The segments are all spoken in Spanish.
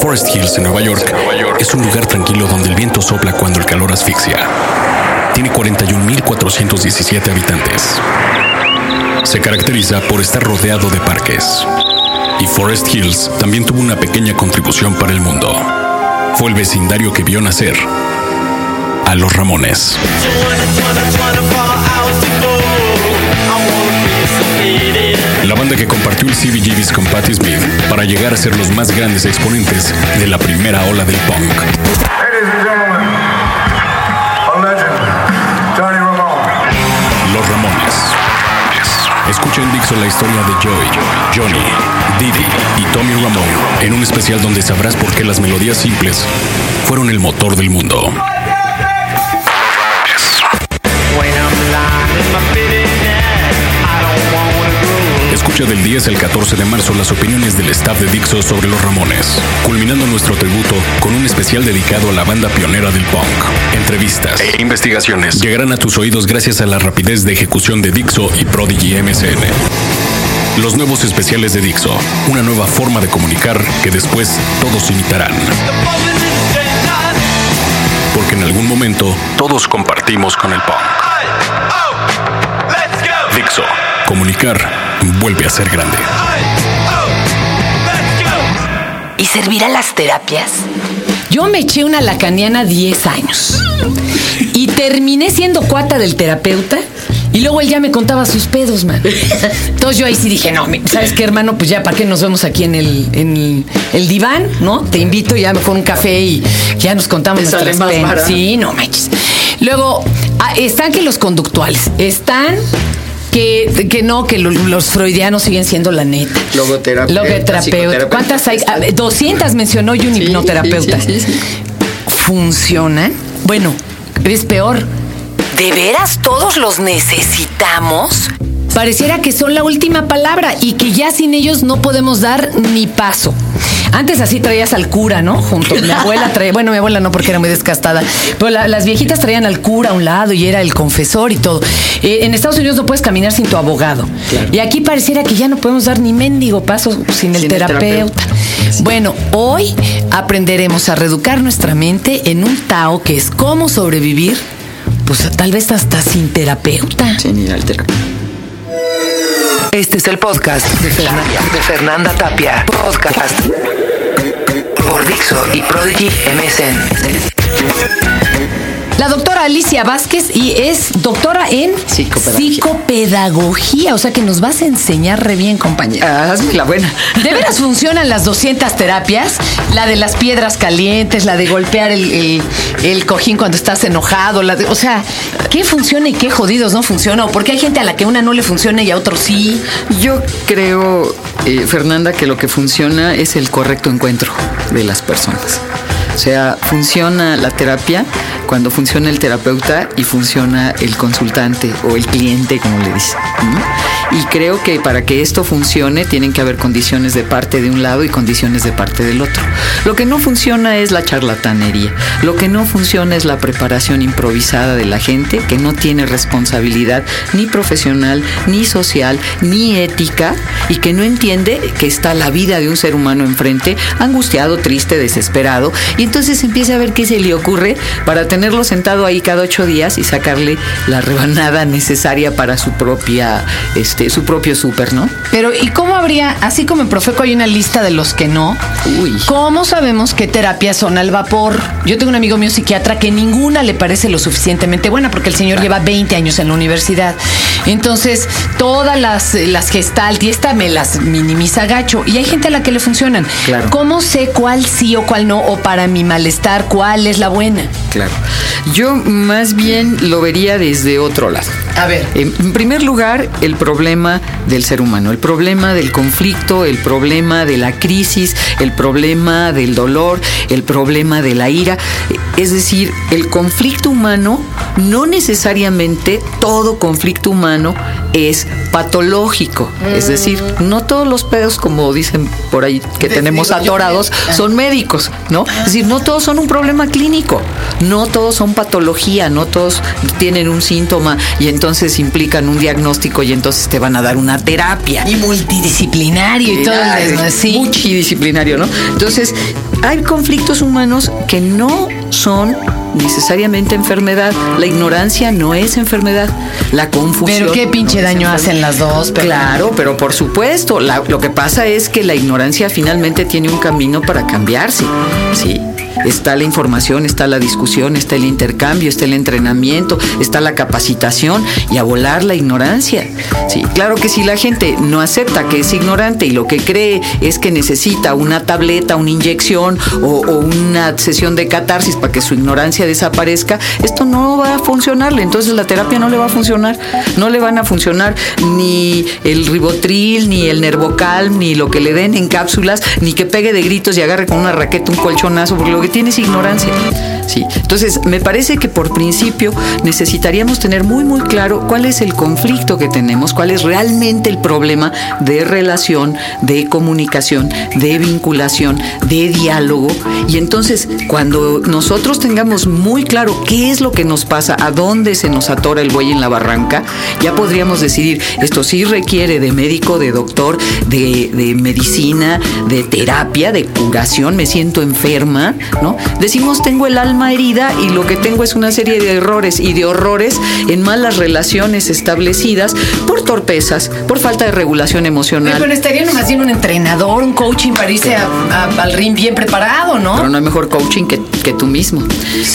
Forest Hills, en Nueva York, es un lugar tranquilo donde el viento sopla cuando el calor asfixia. Tiene 41.417 habitantes. Se caracteriza por estar rodeado de parques. Y Forest Hills también tuvo una pequeña contribución para el mundo. Fue el vecindario que vio nacer a los Ramones. La banda que compartió el CBGBs con Patti Smith para llegar a ser los más grandes exponentes de la primera ola del punk. Ladies and gentlemen, a legend, Johnny Ramone. Los Ramones. Escucha en Dixon la historia de Joey, Johnny, Didi y Tommy Ramone en un especial donde sabrás por qué las melodías simples fueron el motor del mundo. Escucha del 10 al 14 de marzo las opiniones del staff de Dixo sobre los Ramones, culminando nuestro tributo con un especial dedicado a la banda pionera del punk. Entrevistas e investigaciones llegarán a tus oídos gracias a la rapidez de ejecución de Dixo y Prodigy MSN. Los nuevos especiales de Dixo, una nueva forma de comunicar que después todos imitarán. Porque en algún momento todos compartimos con el punk. Dixo, comunicar vuelve a ser grande. ¿Y servirá las terapias? Yo me eché una lacaniana 10 años y terminé siendo cuata del terapeuta. Y luego él ya me contaba sus pedos, man. Entonces yo ahí sí dije, no, ¿sabes qué, hermano? Pues ya, ¿para qué nos vemos aquí en el, en el, el diván, no? Te invito ya con un café y ya nos contamos Te nuestras penas. Sí, no manches. Luego, ah, están que los conductuales, están que, que no, que lo- los freudianos siguen siendo la neta. Logoterapeuta, Logoterapeuta. ¿Cuántas hay? A ver, 200 mencionó y un hipnoterapeuta. sí, sí, sí. ¿Funcionan? Bueno, es peor. ¿De veras todos los necesitamos? Pareciera que son la última palabra y que ya sin ellos no podemos dar ni paso. Antes así traías al cura, ¿no? Junto. Mi abuela traía, bueno, mi abuela no porque era muy descastada, pero la- las viejitas traían al cura a un lado y era el confesor y todo. Eh, en Estados Unidos no puedes caminar sin tu abogado. Y aquí pareciera que ya no podemos dar ni mendigo paso sin el Sin el terapeuta. terapeuta. Bueno, hoy aprenderemos a reeducar nuestra mente en un Tao que es cómo sobrevivir, pues tal vez hasta sin terapeuta. Sin ir al terapeuta. Este es el podcast de, Fernan- de Fernanda Tapia. Podcast por Dixo y Prodigy MSN. La doctora Alicia Vázquez y es doctora en Psicopedagogía. psicopedagogía, o sea que nos vas a enseñar re bien, compañera. Ah, hazme la buena. ¿De veras funcionan las 200 terapias? La de las piedras calientes, la de golpear el, el- el cojín cuando estás enojado, la de- o sea, ¿qué funciona y qué jodidos no funciona? ¿O porque hay gente a la que una no le funciona y a otro sí? Yo creo, eh, Fernanda, que lo que funciona es el correcto encuentro de las personas. O sea, funciona la terapia cuando funciona el terapeuta y funciona el consultante o el cliente, como le dicen. Y creo que para que esto funcione tienen que haber condiciones de parte de un lado y condiciones de parte del otro. Lo que no funciona es la charlatanería. Lo que no funciona es la preparación improvisada de la gente que no tiene responsabilidad ni profesional, ni social, ni ética y que no entiende que está la vida de un ser humano enfrente, angustiado, triste, desesperado. Y entonces empieza a ver qué se le ocurre para tenerlo sentado ahí cada ocho días y sacarle la rebanada necesaria para su propia, este, su propio súper, ¿no? Pero, ¿y cómo habría, así como en Profeco hay una lista de los que no, Uy. ¿cómo sabemos qué terapias son al vapor? Yo tengo un amigo mío psiquiatra que ninguna le parece lo suficientemente buena porque el señor lleva 20 años en la universidad. Entonces, todas las, las gestalt y esta me las minimiza gacho. Y hay gente a la que le funcionan. Claro. ¿Cómo sé cuál sí o cuál no? O para mi malestar, cuál es la buena? Claro. Yo más bien lo vería desde otro lado. A ver. En primer lugar, el problema del ser humano, el problema del conflicto, el problema de la crisis, el problema del dolor, el problema de la ira. Es decir, el conflicto humano, no necesariamente todo conflicto humano es patológico. Es decir, no todos los pedos, como dicen por ahí que tenemos atorados, son médicos, ¿no? Es decir, no todos son un problema clínico, no todos son patología, no todos tienen un síntoma y entonces implican un diagnóstico y entonces te van a dar una terapia. Y multidisciplinario y todo eso, sí. Multidisciplinario, ¿no? Entonces, hay conflictos humanos que no son necesariamente enfermedad. La ignorancia no es enfermedad. La confusión. Pero qué pinche no daño hacen las dos. pero- Claro, pero por supuesto, la- lo que pasa es que la ignorancia finalmente tiene un camino para cambiarse, ¿sí? Está la información, está la discusión, está el intercambio, está el entrenamiento, está la capacitación y a volar la ignorancia. Sí, claro que si la gente no acepta que es ignorante y lo que cree es que necesita una tableta, una inyección o, o una sesión de catarsis para que su ignorancia desaparezca, esto no va a funcionarle. Entonces la terapia no le va a funcionar. No le van a funcionar ni el ribotril, ni el nervocalm, ni lo que le den en cápsulas, ni que pegue de gritos y agarre con una raqueta un colchonazo, porque lo que tiene es ignorancia. Sí. Entonces, me parece que por principio necesitaríamos tener muy, muy claro cuál es el conflicto que tenemos, cuál es realmente el problema de relación, de comunicación, de vinculación, de diálogo. Y entonces, cuando nosotros tengamos muy claro qué es lo que nos pasa, a dónde se nos atora el buey en la barranca, ya podríamos decidir, esto sí requiere de médico, de doctor, de, de medicina, de terapia, de curación, me siento enferma, ¿no? Decimos, tengo el alma herida y lo que tengo es una serie de errores y de horrores en malas relaciones establecidas por torpezas, por falta de regulación emocional. Pero estaría nomás bien un entrenador, un coaching para irse a- a- al ring bien preparado, Pero ¿no? no hay mejor coaching que, que tú mismo.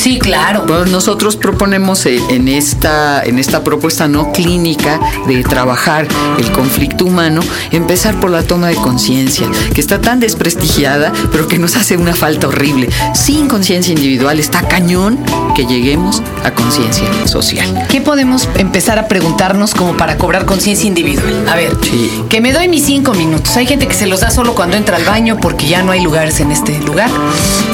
Sí, claro. Nosotros proponemos eh, en esta, en esta propuesta no clínica de trabajar el conflicto humano, empezar por la toma de conciencia, que está tan desprestigiada, pero que nos hace una falta horrible. Sin conciencia individual está cañón que lleguemos a conciencia social. ¿Qué podemos empezar a preguntarnos como para cobrar conciencia individual? A ver, Sí. que me doy mis cinco minutos. Hay gente que se los da solo cuando entra al baño porque ya no hay lugares en este lugar,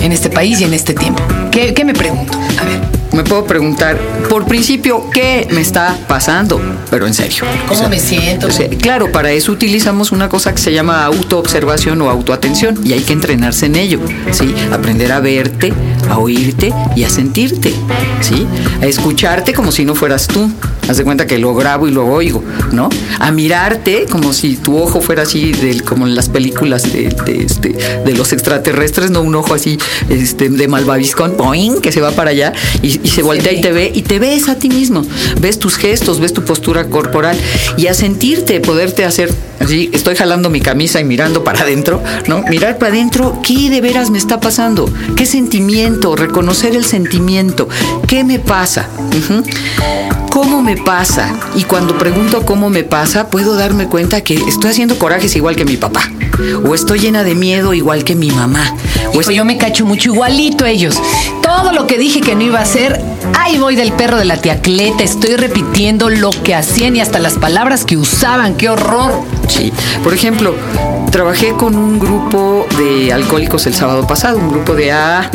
en este país y en este tiempo. ¿Qué, qué me pregunto? A ver, Me puedo preguntar, por principio, ¿qué me está pasando? Pero en serio. ¿cómo me siento? O sea, claro, para eso utilizamos una cosa que se llama autoobservación o autoatención y hay que entrenarse en ello, ¿sí? Aprender a verte, a oírte y a sentirte, ¿sí? A escucharte como si no fueras tú. Haz de cuenta que lo grabo y lo oigo, ¿no? A mirarte como si tu ojo fuera así, del, como en las películas de, de, este, de los extraterrestres, ¿no? Un ojo así este, de malvaviscón, boing, que se va para allá y, y se voltea y te ve y te ves a ti mismo. Ves tus gestos, ves tu postura corporal y a sentirte, poderte hacer así, estoy jalando mi camisa y mirando para adentro, ¿no? Mirar para adentro, ¿qué de veras me está pasando? ¿Qué sentimiento? Reconocer el sentimiento. ¿Qué me pasa? ¿Cómo me pasa? Y cuando pregunto cómo me pasa, puedo darme cuenta que estoy haciendo corajes igual que mi papá. O estoy llena de miedo igual que mi mamá. O Hijo, yo me cacho mucho igualito a ellos. Todo lo que dije que no iba a hacer, ahí voy del perro de la tía Cleta. Estoy repitiendo lo que hacían y hasta las palabras que usaban. ¡Qué horror! Sí. Por ejemplo, trabajé con un grupo de alcohólicos el sábado pasado, un grupo de AA,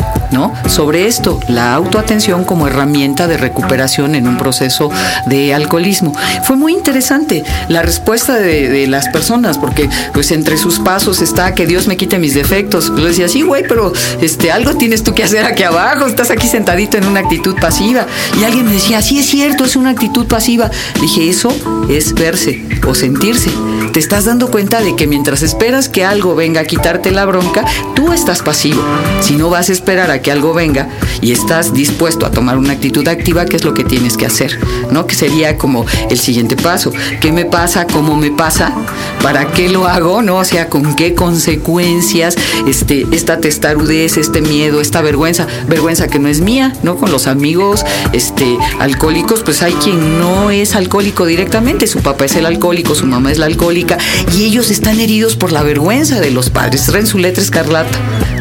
Sobre esto, la autoatención como herramienta de recuperación en un proceso de alcoholismo. Fue muy interesante la respuesta de, de las personas, porque pues entre sus pasos está que Dios me quite mis defectos. Yo decía, sí, güey, pero este, algo tienes tú que hacer aquí abajo, estás aquí sentadito en una actitud pasiva. Y alguien me decía, sí es cierto, es una actitud pasiva. Dije, eso es verse o sentirse. Te estás dando cuenta de que mientras esperas que algo venga a quitarte la bronca, tú estás pasivo. Si no vas a esperar a que algo venga y estás dispuesto a tomar una actitud activa, ¿qué es lo que tienes que hacer? ¿No? Que sería como el siguiente paso. ¿Qué me pasa? ¿Cómo me pasa? ¿Para qué lo hago? ¿No? O sea, ¿con qué consecuencias este, esta testarudez, este miedo, esta vergüenza? Vergüenza que no es mía, ¿no? Con los amigos este, alcohólicos, pues hay quien no es alcohólico directamente. Su papá es el alcohólico, su mamá es la alcohólica y ellos están heridos por la vergüenza de los padres. Traen su letra escarlata,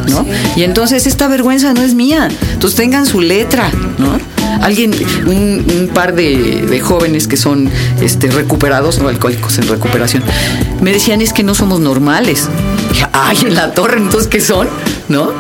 ¿no? Y entonces esta vergüenza no es mía. Entonces tengan su letra, ¿no? Alguien, un, un par de, jóvenes que son este, recuperados, no alcohólicos en recuperación, me decían es que no somos normales. Ay, en la torre, entonces, ¿qué son? ¿No?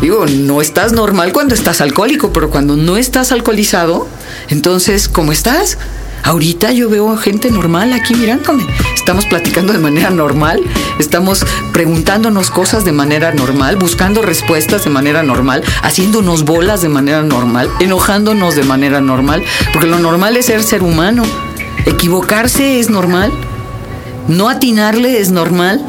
Digo, no estás normal cuando estás alcohólico, pero cuando no estás alcoholizado, entonces, ¿cómo estás? Ahorita yo veo a gente normal aquí mirándome. Estamos platicando de manera normal, estamos preguntándonos cosas de manera normal, buscando respuestas de manera normal, haciéndonos bolas de manera normal, enojándonos de manera normal, porque lo normal es ser ser humano. Equivocarse es normal, no atinarle es normal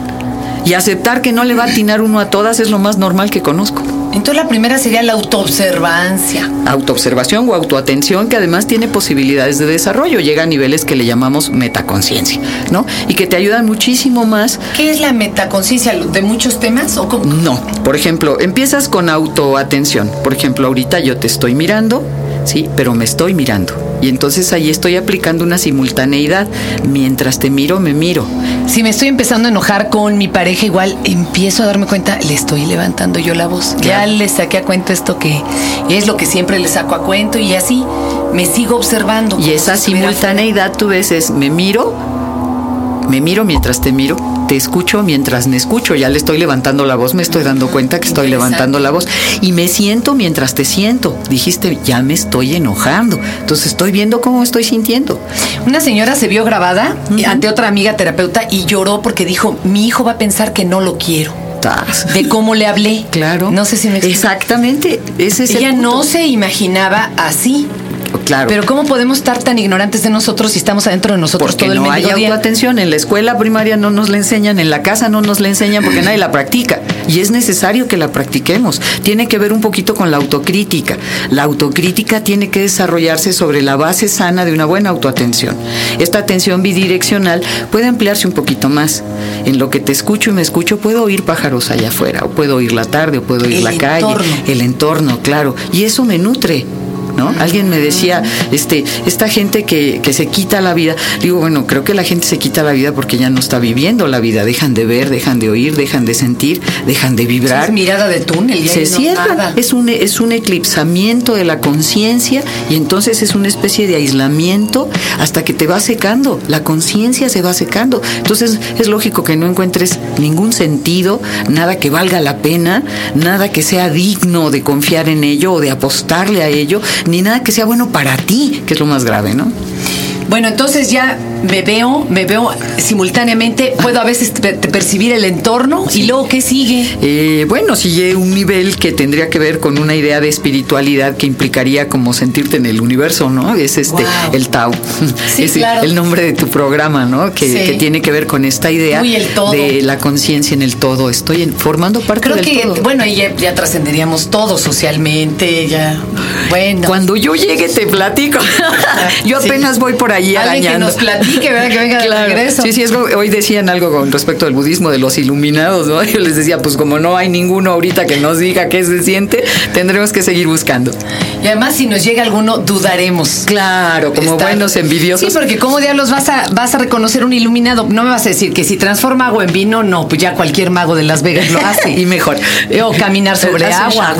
y aceptar que no le va a atinar uno a todas es lo más normal que conozco. Entonces la primera sería la autoobservancia. Autoobservación o autoatención que además tiene posibilidades de desarrollo, llega a niveles que le llamamos metaconciencia, ¿no? Y que te ayudan muchísimo más. ¿Qué es la metaconciencia? ¿De muchos temas o cómo? No, por ejemplo, empiezas con autoatención. Por ejemplo, ahorita yo te estoy mirando, sí, pero me estoy mirando. Y entonces ahí estoy aplicando una simultaneidad. Mientras te miro, me miro. Si me estoy empezando a enojar con mi pareja, igual empiezo a darme cuenta, le estoy levantando yo la voz. Ya le saqué a cuento esto que es lo que siempre le saco a cuento y así me sigo observando. Y esa simultaneidad tú ves es me miro, me miro mientras te miro, te escucho mientras me escucho, ya le estoy levantando la voz, me estoy dando cuenta que estoy levantando la voz y me siento mientras te siento. Dijiste, ya me estoy enojando. Entonces estoy viendo cómo estoy sintiendo. Una señora se vio grabada ante otra amiga terapeuta y lloró porque dijo, mi hijo va a pensar que no lo quiero. De cómo le hablé. Claro. No sé si me explico. Exactamente. Ese es el Ella punto. no se imaginaba así. Claro. Pero ¿cómo podemos estar tan ignorantes de nosotros si estamos adentro de nosotros porque todo el no hay autoatención. En la escuela primaria no nos la enseñan, en la casa no nos la enseñan porque nadie la practica. Y es necesario que la practiquemos. Tiene que ver un poquito con la autocrítica. La autocrítica tiene que desarrollarse sobre la base sana de una buena autoatención. Esta atención bidireccional puede ampliarse un poquito más. En lo que te escucho y me escucho, puedo oír pájaros allá afuera, o puedo oír la tarde, o puedo oír El la calle, entorno. el entorno, claro. Y eso me nutre. ¿No? Alguien me decía, este, esta gente que, que se quita la vida, digo, bueno, creo que la gente se quita la vida porque ya no está viviendo la vida, dejan de ver, dejan de oír, dejan de sentir, dejan de vibrar. Es mirada de túnel. y se no cierra, nada. es un, es un eclipsamiento de la conciencia y entonces es una especie de aislamiento hasta que te va secando, la conciencia se va secando. Entonces es lógico que no encuentres ningún sentido, nada que valga la pena, nada que sea digno de confiar en ello o de apostarle a ello, ni nada que sea bueno para ti, que es lo más grave, ¿no? Bueno, entonces ya me veo, me veo simultáneamente, puedo a veces per- percibir el entorno y luego ¿qué sigue? Eh, bueno, sigue un nivel que tendría que ver con una idea de espiritualidad que implicaría como sentirte en el universo, ¿no? Es este, Wow. el Tao. Sí, es claro. el nombre de tu programa, ¿no? Que, Sí. que tiene que ver con esta idea Uy, de la conciencia en el todo. Estoy en- formando parte Creo del que, todo. bueno, ahí ya, ya trascenderíamos todo socialmente, ya. Bueno. Cuando yo llegue te platico. yo apenas voy por allí Alguien que nos platique, ¿verdad? Que venga de regreso. Sí, sí, es como- hoy decían algo con respecto al budismo de los iluminados, ¿no? Yo les decía, pues como no hay ninguno ahorita que nos diga qué se siente, tendremos que seguir buscando. Y además, si nos llega alguno, dudaremos. Claro, como Está- buenos envidiosos. Sí, porque ¿cómo diablos vas a, vas a reconocer un iluminado? No me vas a decir que si transforma agua en vino, no, pues ya cualquier mago de Las Vegas lo hace. Y mejor. O caminar sobre agua.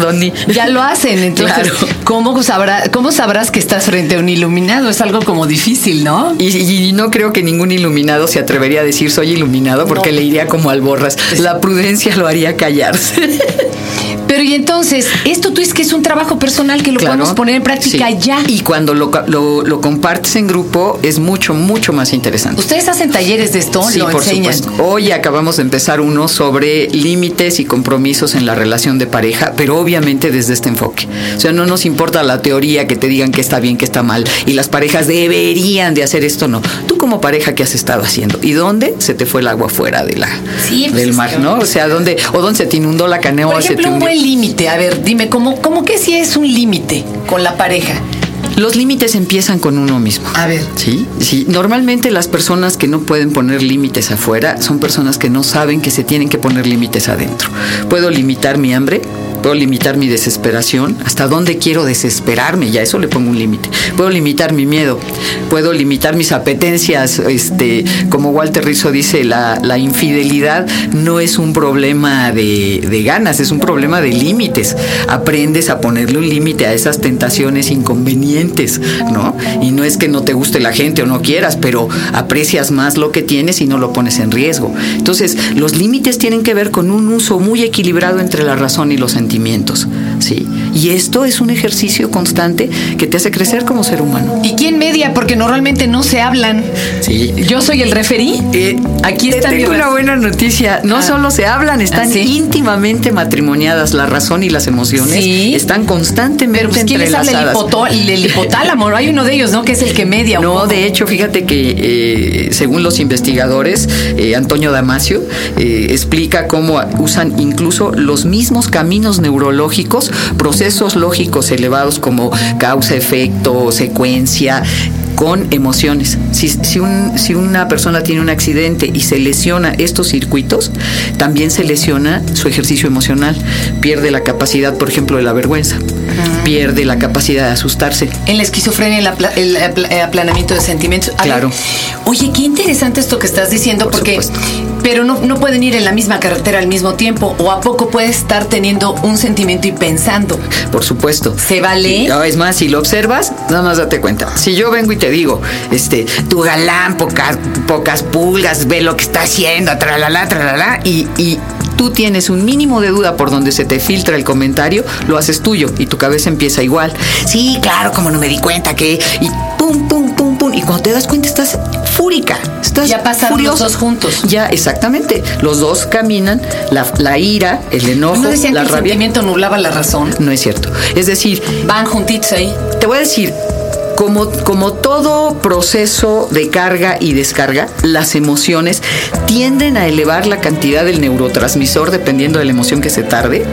Ya lo hacen. Entonces, Claro. ¿cómo, sabrá, ¿cómo sabrás que estás frente a un iluminado? Es algo como difícil, ¿no? Y, y no creo que ningún iluminado se atrevería a decir soy iluminado porque No. le iría como al borras. La prudencia lo haría callarse. Pero y entonces, esto tú es que es un trabajo personal que lo Claro. podemos poner en práctica Sí. ya. Y cuando lo, lo- lo compartes en grupo es mucho, mucho más interesante. Ustedes hacen talleres de esto, Sí, lo por enseñan. supuesto. Hoy acabamos de empezar uno sobre límites y compromisos en la relación de pareja, pero obviamente desde este enfoque. O sea, no nos importa la teoría que te digan que está bien, que está mal, y las parejas deberían de hacer esto, no. Tú como pareja, ¿qué has estado haciendo? ¿Y dónde se te fue el agua fuera de la, Sí, pues del mar, no? O sea, ¿dónde, o dónde se te inundó la canoa? Por se te un buen límite. A ver, dime, ¿cómo, ¿cómo que si es un límite con la pareja? Los límites empiezan con uno mismo. A ver. Sí, sí. Normalmente las personas que no pueden poner límites afuera son personas que no saben que se tienen que poner límites adentro. Puedo limitar mi hambre, puedo limitar mi desesperación, hasta dónde quiero desesperarme, ya eso le pongo un límite. Puedo limitar mi miedo, puedo limitar mis apetencias, este, como Walter Rizzo dice, la, infidelidad no es un problema de, de ganas, es un problema de límites. Aprendes a ponerle un límite a esas tentaciones inconvenientes, ¿no? Y no es que no te guste la gente o no quieras, pero aprecias más lo que tienes y no lo pones en riesgo. Entonces, los límites tienen que ver con un uso muy equilibrado entre la razón y los sentimientos sentimientos, ¿sí? Y esto es un ejercicio constante que te hace crecer como ser humano. ¿Y quién media? Porque normalmente no se hablan. Sí. Yo soy el referí. Eh, Aquí está mi tengo una buena noticia. No Ah. solo se hablan, están ¿Ah, sí? íntimamente matrimoniadas. La razón y las emociones Sí. están constantemente Pero pues, ¿quién les habla? El, hipotálamo. Hay uno de ellos, ¿no? Que es el que media. No, poco. de hecho, fíjate que eh, según los investigadores, eh, Antonio Damasio eh, explica cómo usan incluso los mismos caminos neurológicos, procesos lógicos elevados como causa, efecto, secuencia con emociones. Si, si, un- si una persona tiene un accidente y se lesiona estos circuitos, también se lesiona su ejercicio emocional. Pierde la capacidad, por ejemplo, de la vergüenza. Pierde la capacidad de asustarse. En la esquizofrenia, el, apla- el apla- el aplanamiento de sentimientos. A Claro. ver, oye, qué interesante esto que estás diciendo, Por porque. supuesto. Pero no, no pueden ir en la misma carretera al mismo tiempo, o a poco puedes estar teniendo un sentimiento y pensando. Por supuesto. ¿Se vale? No, es más, si lo observas, nada más date cuenta. Si yo vengo y te digo, este, tu galán, pocas, pocas pulgas, ve lo que está haciendo, tralala, tralala, y, y tú tienes un mínimo de duda por donde se te filtra el comentario, lo haces tuyo y tu cabeza empieza igual. Sí, claro, como no me di cuenta que. Y pum, pum, pum. Y cuando te das cuenta, estás fúrica. Estás Ya pasaron los dos juntos. Ya, exactamente. Los dos caminan, la, la ira, el enojo, ¿No decían la que el rabia. sentimiento nublaba la razón? No es cierto. Es decir, Van juntitos ahí. te voy a decir, como, como todo proceso de carga y descarga, las emociones tienden a elevar la cantidad del neurotransmisor dependiendo de la emoción que se tarde,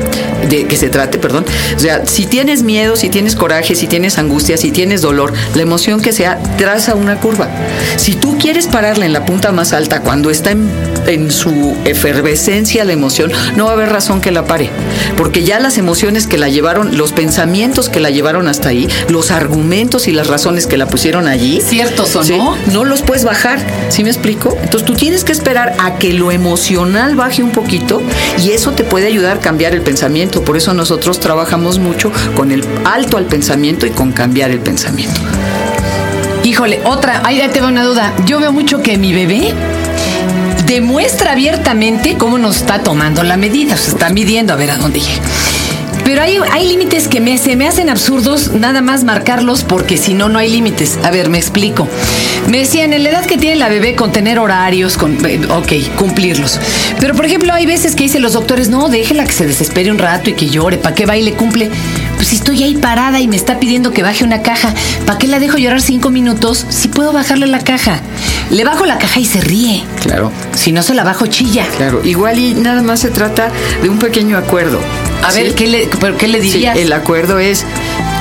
de que se trate, perdón. O sea, si tienes miedo, si tienes coraje, si tienes angustia, si tienes dolor, la emoción que sea traza una curva. Si tú quieres pararla en la punta más alta cuando está en, en su efervescencia la emoción, no va a haber razón que la pare, porque ya las emociones que la llevaron, los pensamientos que la llevaron hasta ahí, los argumentos y las razones que la pusieron allí, Ciertos o ¿sí? no. no los puedes bajar, ¿sí me explico? Entonces tú tienes que esperar a que lo emocional baje un poquito y eso te puede ayudar a cambiar el pensamiento. Por eso nosotros trabajamos mucho con el alto al pensamiento y con cambiar el pensamiento. Híjole, otra, ahí te va una duda. Yo veo mucho que mi bebé demuestra abiertamente cómo nos está tomando la medida. Se está midiendo a ver a dónde llega. Pero hay, hay límites que me, se me hacen absurdos nada más marcarlos porque si no, no hay límites. A ver, me explico. Me decían, en la edad que tiene la bebé con tener horarios, con, eh, ok, cumplirlos. Pero por ejemplo, hay veces que dicen los doctores, no, déjela que se desespere un rato y que llore, ¿para qué baile cumple? Pues si estoy ahí parada y me está pidiendo que baje una caja, ¿para qué la dejo llorar cinco minutos si puedo bajarle la caja? Le bajo la caja y se ríe. Claro. Si no se la bajo, chilla. Claro, igual y nada más se trata de un pequeño acuerdo. A ver. ¿qué le, pero ¿qué le Sí, dirías? el acuerdo es,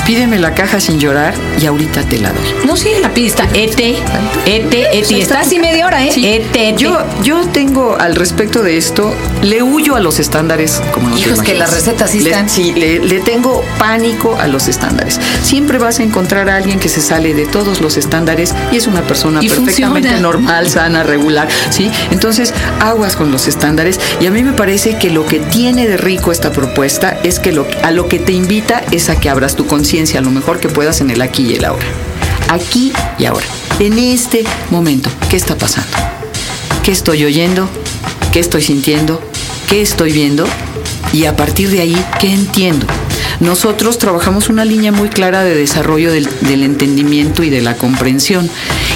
pídeme la caja sin llorar y ahorita te la doy. No, sí, la pista. Ete, ete, ete. Y está así media hora, ¿eh? Sí. Ete, ete. Yo, yo tengo al respecto de esto, le huyo a los estándares como no Hijos, que las recetas sí están. Sí, le, le tengo pánico a los estándares. Siempre vas a encontrar a alguien que se sale de todos los estándares y es una persona Y perfectamente funciona. normal, sana, regular, ¿sí? Entonces, aguas con los estándares y a mí me parece que lo que tiene de rico esta propuesta es que lo, a lo que te invita es a que abras tu conciencia, lo mejor que puedas en el aquí y el ahora. Aquí y ahora. En este momento, ¿qué está pasando? ¿Qué estoy oyendo? ¿Qué estoy sintiendo? ¿Qué estoy viendo? Y a partir de ahí, ¿qué entiendo? Nosotros trabajamos una línea muy clara de desarrollo del entendimiento y de la comprensión.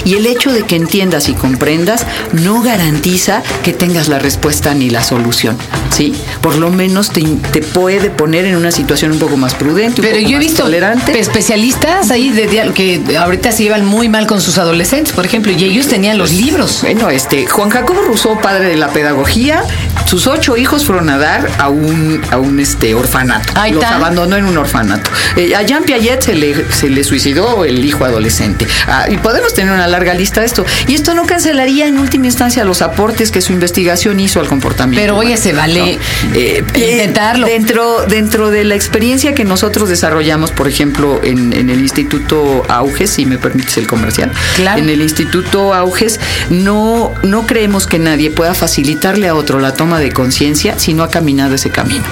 Y el hecho de que entiendas y comprendas no garantiza que tengas la respuesta ni la solución. ¿sí? Por lo menos te, te puede poner en una situación un poco más prudente, un Pero poco yo he más visto tolerante. especialistas ahí de que ahorita se llevan muy mal con sus adolescentes, por ejemplo, y ellos tenían los libros. Bueno, este, Juan Jacobo Rousseau, padre de la pedagogía, sus ocho hijos fueron a dar a un, a un este, orfanato. Ahí Los está. abandonó en un orfanato. Eh, a Jean Piaget se le, se le suicidó el hijo adolescente. Ah, y podemos tener una larga lista de esto. Y esto no cancelaría en última instancia los aportes que su investigación hizo al comportamiento. Pero, oye, humano. se vale Eh, intentarlo. Dentro, dentro de la experiencia que nosotros desarrollamos, por ejemplo, en, en el Instituto Auges, si me permites el comercial, Claro. en el Instituto Auges no, no creemos que nadie pueda facilitarle a otro la toma de conciencia si no ha caminado ese camino.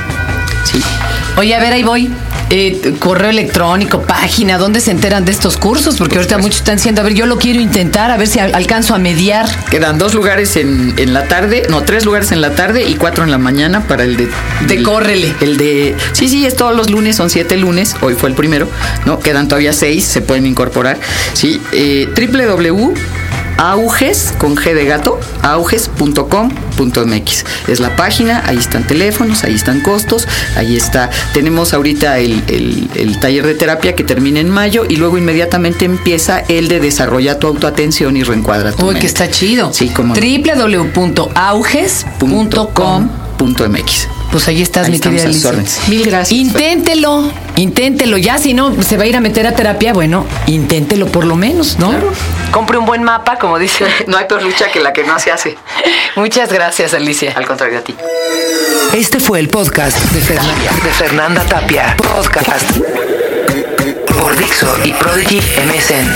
Sí. Oye, a ver, ahí voy. eh, correo electrónico, página, ¿dónde se enteran de estos cursos? Porque ahorita muchos están diciendo, a ver, yo lo quiero intentar, a ver si al- alcanzo a mediar. Quedan dos lugares en, en la tarde, no, tres lugares en la tarde y cuatro en la mañana para el de... De el- córrele. El de... Sí, sí, es todos los lunes, son siete lunes, hoy fue el primero, ¿no? Quedan todavía seis, se pueden incorporar, ¿sí? Eh, www.auges, con G de gato, auges.com.mx. Es la página, ahí están teléfonos, ahí están costos, ahí está... Tenemos ahorita el, el- el taller de terapia que termina en mayo y luego inmediatamente empieza el de desarrollar tu autoatención y reencuadra tu Uy, mente. que está chido. Sí, como no. Pues ahí estás, Ahí mi querida Alicia. Mil gracias. Inténtelo, inténtelo. Ya si no se va a ir a meter a terapia, bueno, inténtelo por lo menos, ¿no? Compre un buen mapa, como dice. No hay peor lucha que la que no se hace. Muchas gracias, Alicia. Al contrario a ti. Este fue el podcast de Fernanda, de Fernanda Tapia. Podcast por Dixo y Prodigy MSN.